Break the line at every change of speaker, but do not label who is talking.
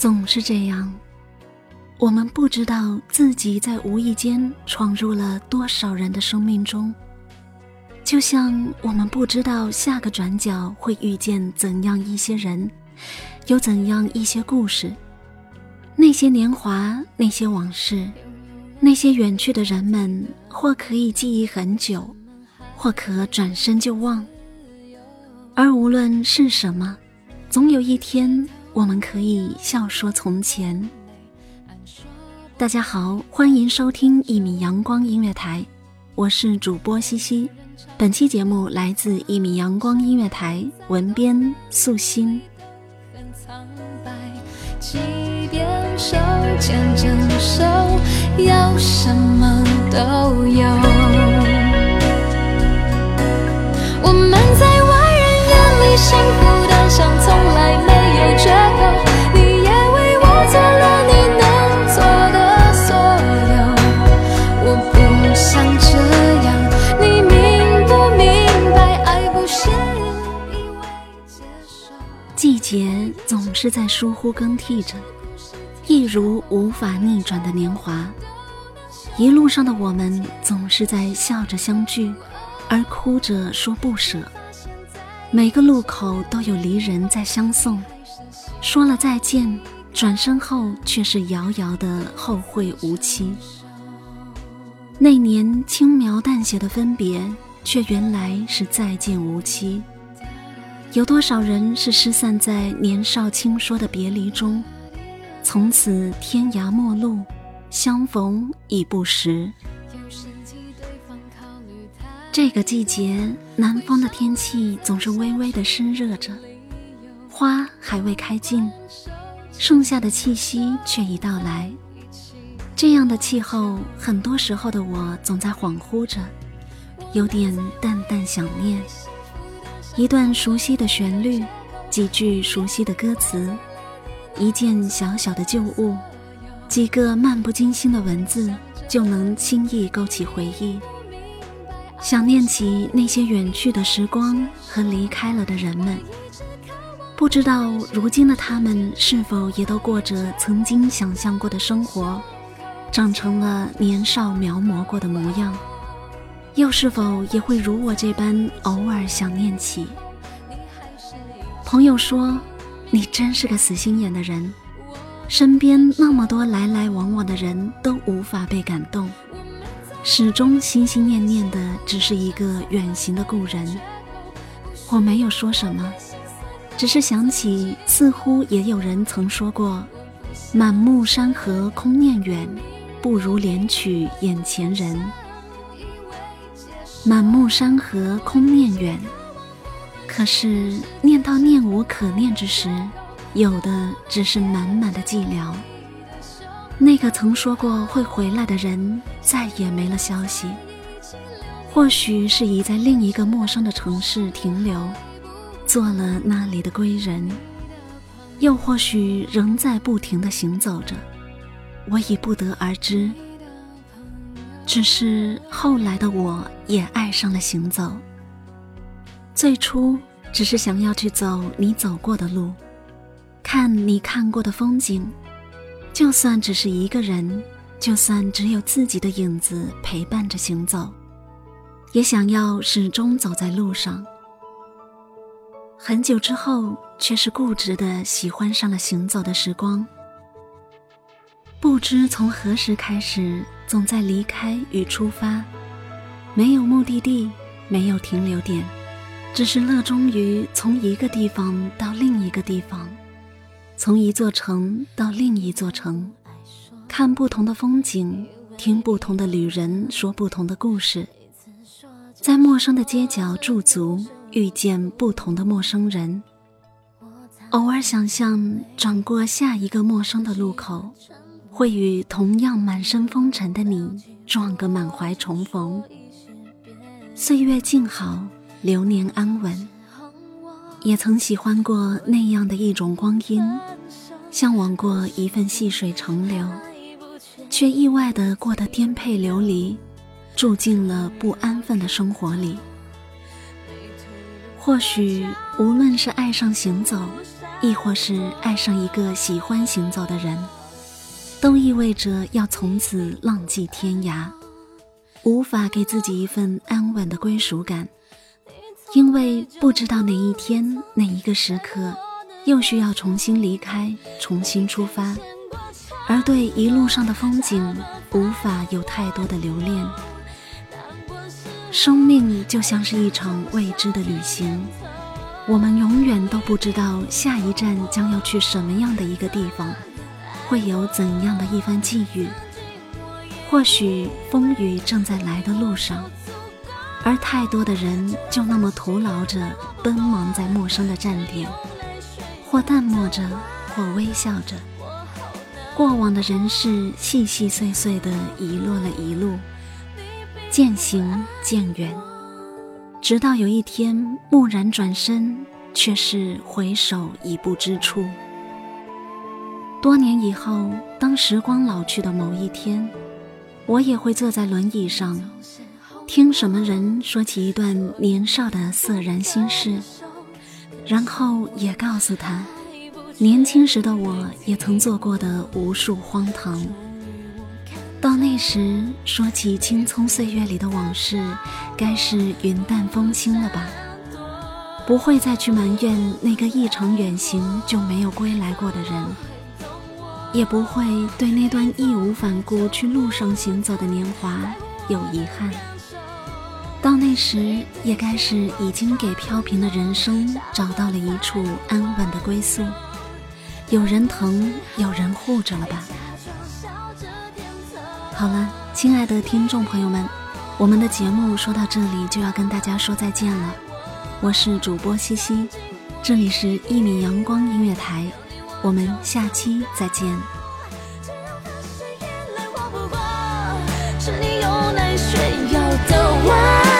总是这样，我们不知道自己在无意间闯入了多少人的生命中，就像我们不知道下个转角会遇见怎样一些人，有怎样一些故事。那些年华，那些往事，那些远去的人们，或可以记忆很久，或可转身就忘。而无论是什么，总有一天。我们可以笑说从前。大家好，欢迎收听一米阳光音乐台，我是主播西西。本期节目来自一米阳光音乐台，文编素心。即便手牵着手，要什么都有。我们在外人眼里幸福季节总是在疏忽更替着，一如无法逆转的年华。一路上的我们总是在笑着相聚，而哭着说不舍。每个路口都有离人在相送。说了再见，转身后却是遥遥的后会无期。那年轻描淡写的分别，却原来是再见无期。有多少人是失散在年少轻说的别离中，从此天涯陌路，相逢已不识。这个季节，南方的天气总是微微的湿热着。花还未开尽，盛夏的气息却已到来。这样的气候，很多时候的我总在恍惚着，有点淡淡想念。一段熟悉的旋律，几句熟悉的歌词，一件小小的旧物，几个漫不经心的文字，就能轻易勾起回忆。想念起那些远去的时光和离开了的人们。不知道如今的他们是否也都过着曾经想象过的生活，长成了年少描摹过的模样，又是否也会如我这般偶尔想念起？朋友说：“你真是个死心眼的人，身边那么多来来往往的人都无法被感动，始终心心念念的只是一个远行的故人。”我没有说什么。只是想起，似乎也有人曾说过：“满目山河空念远，不如怜取眼前人。”满目山河空念远，可是念到念无可念之时，有的只是满满的寂寥。那个曾说过会回来的人，再也没了消息。或许是已在另一个陌生的城市停留。做了那里的归人，又或许仍在不停的行走着，我已不得而知。只是后来的我也爱上了行走。最初只是想要去走你走过的路，看你看过的风景，就算只是一个人，就算只有自己的影子陪伴着行走，也想要始终走在路上。很久之后，却是固执的喜欢上了行走的时光。不知从何时开始，总在离开与出发，没有目的地，没有停留点，只是乐衷于从一个地方到另一个地方，从一座城到另一座城，看不同的风景，听不同的旅人说不同的故事，在陌生的街角驻足，遇见不同的陌生人。偶尔想象转过下一个陌生的路口，会与同样满身风尘的你撞个满怀重逢。岁月静好，流年安稳。也曾喜欢过那样的一种光阴，向往过一份细水长流，却意外的过得颠沛流离，住进了不安分的生活里。或许，无论是爱上行走。亦或是爱上一个喜欢行走的人，都意味着要从此浪迹天涯，无法给自己一份安稳的归属感，因为不知道哪一天哪一个时刻，又需要重新离开，重新出发，而对一路上的风景，无法有太多的留恋。生命就像是一场未知的旅行。我们永远都不知道下一站将要去什么样的一个地方，会有怎样的一番际遇。或许风雨正在来的路上，而太多的人就那么徒劳着奔忙在陌生的站点，或淡漠着，或微笑着。过往的人事细细碎碎的遗落了一路，渐行渐远。直到有一天蓦然转身，却是回首已不知处。多年以后，当时光老去的某一天，我也会坐在轮椅上，听什么人说起一段年少的涩然心事，然后也告诉他，年轻时的我也曾做过的无数荒唐。到那时，说起青葱岁月里的往事，该是云淡风轻了吧？不会再去埋怨那个一场远行就没有归来过的人，也不会对那段义无反顾去路上行走的年华有遗憾。到那时，也该是已经给飘萍的人生找到了一处安稳的归宿，有人疼，有人护着了吧？好了，亲爱的听众朋友们，我们的节目说到这里就要跟大家说再见了。我是主播西西，这里是《一米阳光音乐台》，我们下期再见。是你用泪水咬的我